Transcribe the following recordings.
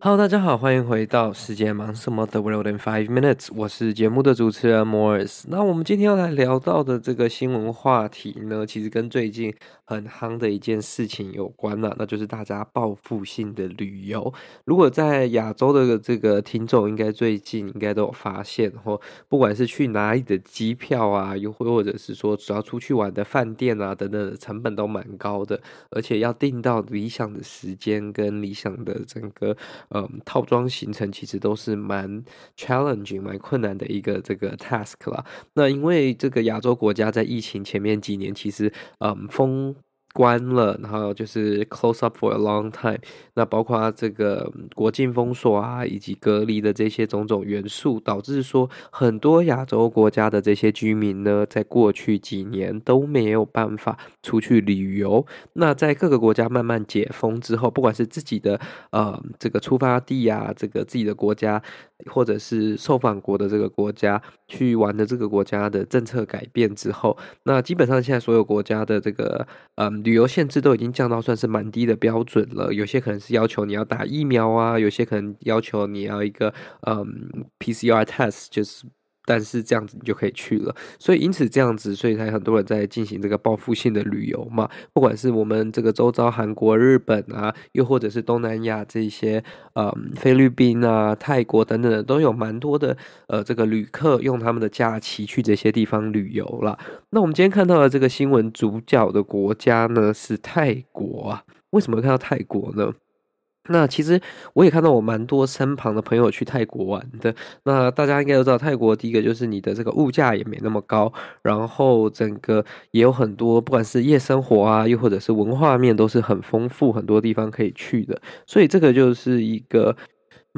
Hello，大家好，欢迎回到世界忙什么的 World in Five Minutes，我是节目的主持人 Morris。那我们今天要来聊到的这个新闻话题呢，其实跟最近很夯的一件事情有关了，那就是大家报复性的旅游。如果在亚洲的这个听众，应该最近应该都有发现，或不管是去哪里的机票啊，又或者是说只要出去玩的饭店啊等等成本都蛮高的，而且要订到理想的时间跟理想的整个。嗯，套装行程其实都是蛮 challenging、蛮困难的一个这个 task 啦。那因为这个亚洲国家在疫情前面几年，其实嗯封。关了，然后就是 close up for a long time。那包括这个国境封锁啊，以及隔离的这些种种元素，导致说很多亚洲国家的这些居民呢，在过去几年都没有办法出去旅游。那在各个国家慢慢解封之后，不管是自己的呃这个出发地啊，这个自己的国家，或者是受访国的这个国家去玩的这个国家的政策改变之后，那基本上现在所有国家的这个嗯。旅游限制都已经降到算是蛮低的标准了，有些可能是要求你要打疫苗啊，有些可能要求你要一个嗯 PCR test，就是。但是这样子你就可以去了，所以因此这样子，所以才很多人在进行这个报复性的旅游嘛。不管是我们这个周遭韩国、日本啊，又或者是东南亚这些，呃、菲律宾啊、泰国等等的，都有蛮多的呃这个旅客用他们的假期去这些地方旅游了。那我们今天看到的这个新闻主角的国家呢是泰国啊，为什么看到泰国呢？那其实我也看到我蛮多身旁的朋友去泰国玩的。那大家应该都知道，泰国第一个就是你的这个物价也没那么高，然后整个也有很多，不管是夜生活啊，又或者是文化面都是很丰富，很多地方可以去的。所以这个就是一个。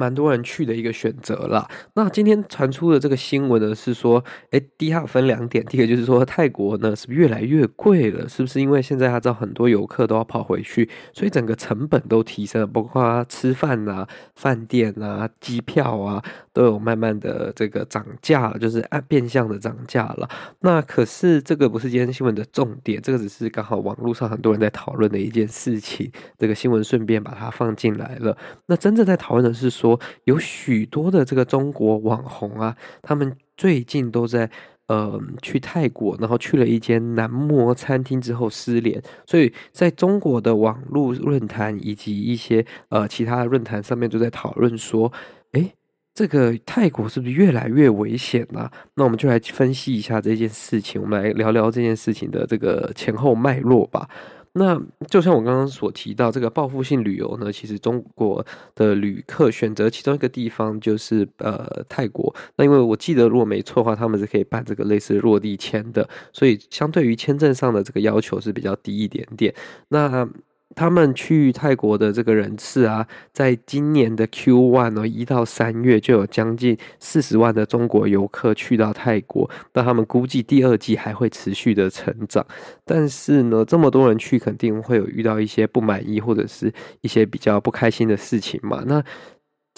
蛮多人去的一个选择啦。那今天传出的这个新闻呢，是说，诶，第一分两点。第一个就是说，泰国呢是越来越贵了？是不是因为现在他知道很多游客都要跑回去，所以整个成本都提升了，包括吃饭啊、饭店啊、机票啊，都有慢慢的这个涨价了，就是按变相的涨价了。那可是这个不是今天新闻的重点，这个只是刚好网络上很多人在讨论的一件事情。这个新闻顺便把它放进来了。那真正在讨论的是说。有许多的这个中国网红啊，他们最近都在呃去泰国，然后去了一间男模餐厅之后失联，所以在中国的网络论坛以及一些呃其他的论坛上面都在讨论说，诶，这个泰国是不是越来越危险了？那我们就来分析一下这件事情，我们来聊聊这件事情的这个前后脉络吧。那就像我刚刚所提到，这个报复性旅游呢，其实中国的旅客选择其中一个地方就是呃泰国。那因为我记得如果没错的话，他们是可以办这个类似落地签的，所以相对于签证上的这个要求是比较低一点点。那他们去泰国的这个人次啊，在今年的 Q1 呢，一到三月就有将近四十万的中国游客去到泰国。那他们估计第二季还会持续的成长。但是呢，这么多人去，肯定会有遇到一些不满意或者是一些比较不开心的事情嘛。那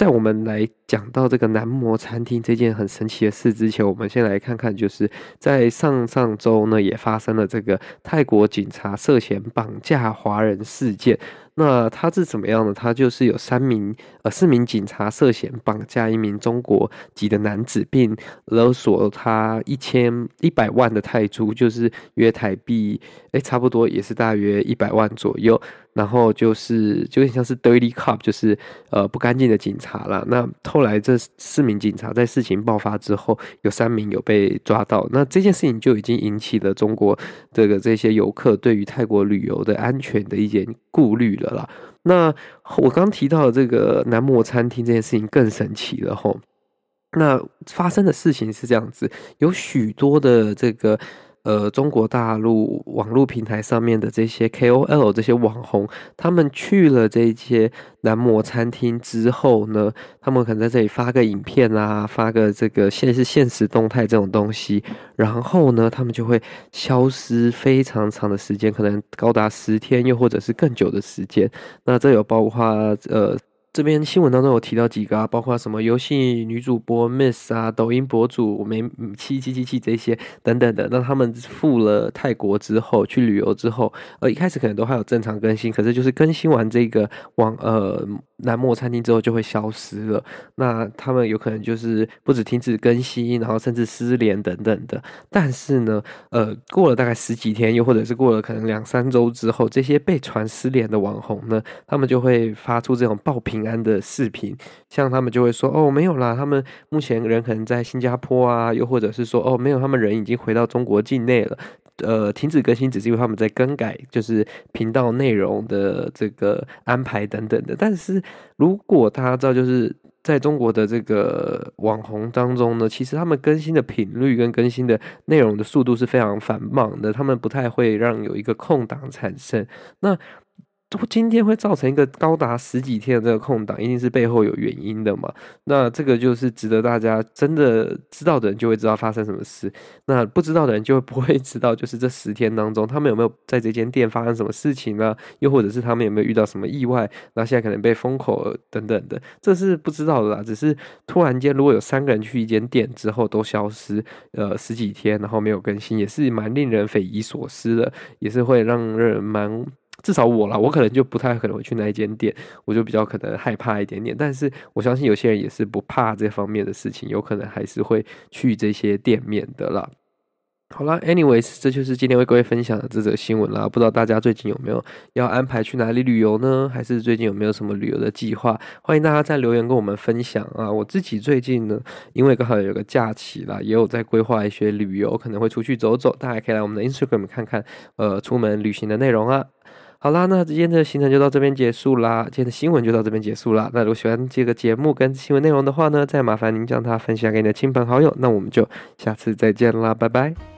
在我们来讲到这个男模餐厅这件很神奇的事之前，我们先来看看，就是在上上周呢，也发生了这个泰国警察涉嫌绑架华人事件。那他是怎么样呢？他就是有三名呃四名警察涉嫌绑架一名中国籍的男子，并勒索他一千一百万的泰铢，就是约台币哎、差不多也是大约一百万左右。然后就是就有点像是 dirty cop，就是呃不干净的警察啦。那后来这四名警察在事情爆发之后，有三名有被抓到。那这件事情就已经引起了中国这个这些游客对于泰国旅游的安全的一点顾虑了啦。那我刚提到的这个南模餐厅这件事情更神奇了吼。那发生的事情是这样子，有许多的这个。呃，中国大陆网络平台上面的这些 KOL 这些网红，他们去了这些男模餐厅之后呢，他们可能在这里发个影片啊，发个这个现是现实动态这种东西，然后呢，他们就会消失非常长的时间，可能高达十天，又或者是更久的时间。那这有包括呃。这边新闻当中有提到几个啊，包括什么游戏女主播 Miss 啊，抖音博主没七七七七这些等等的。那他们赴了泰国之后去旅游之后，呃，一开始可能都还有正常更新，可是就是更新完这个网呃南摩餐厅之后就会消失了。那他们有可能就是不止停止更新，然后甚至失联等等的。但是呢，呃，过了大概十几天，又或者是过了可能两三周之后，这些被传失联的网红呢，他们就会发出这种报安的视频，像他们就会说哦，没有啦，他们目前人可能在新加坡啊，又或者是说哦，没有，他们人已经回到中国境内了。呃，停止更新只是因为他们在更改，就是频道内容的这个安排等等的。但是如果大家知道，就是在中国的这个网红当中呢，其实他们更新的频率跟更新的内容的速度是非常繁忙的，他们不太会让有一个空档产生。那今天会造成一个高达十几天的这个空档，一定是背后有原因的嘛？那这个就是值得大家真的知道的人就会知道发生什么事，那不知道的人就 不会知道，就是这十天当中他们有没有在这间店发生什么事情呢？又或者是他们有没有遇到什么意外？那现在可能被封口等等的，这是不知道的啦。只是突然间如果有三个人去一间店之后都消失，呃，十几天然后没有更新，也是蛮令人匪夷所思的，也是会让人蛮。至少我啦，我可能就不太可能会去那一间店，我就比较可能害怕一点点。但是我相信有些人也是不怕这方面的事情，有可能还是会去这些店面的啦。好啦，anyways，这就是今天为各位分享的这则新闻啦。不知道大家最近有没有要安排去哪里旅游呢？还是最近有没有什么旅游的计划？欢迎大家在留言跟我们分享啊。我自己最近呢，因为刚好有个假期啦，也有在规划一些旅游，可能会出去走走。大家可以来我们的 Instagram 看看，呃，出门旅行的内容啊。好啦，那今天的行程就到这边结束啦。今天的新闻就到这边结束啦。那如果喜欢这个节目跟新闻内容的话呢，再麻烦您将它分享给你的亲朋好友。那我们就下次再见啦，拜拜。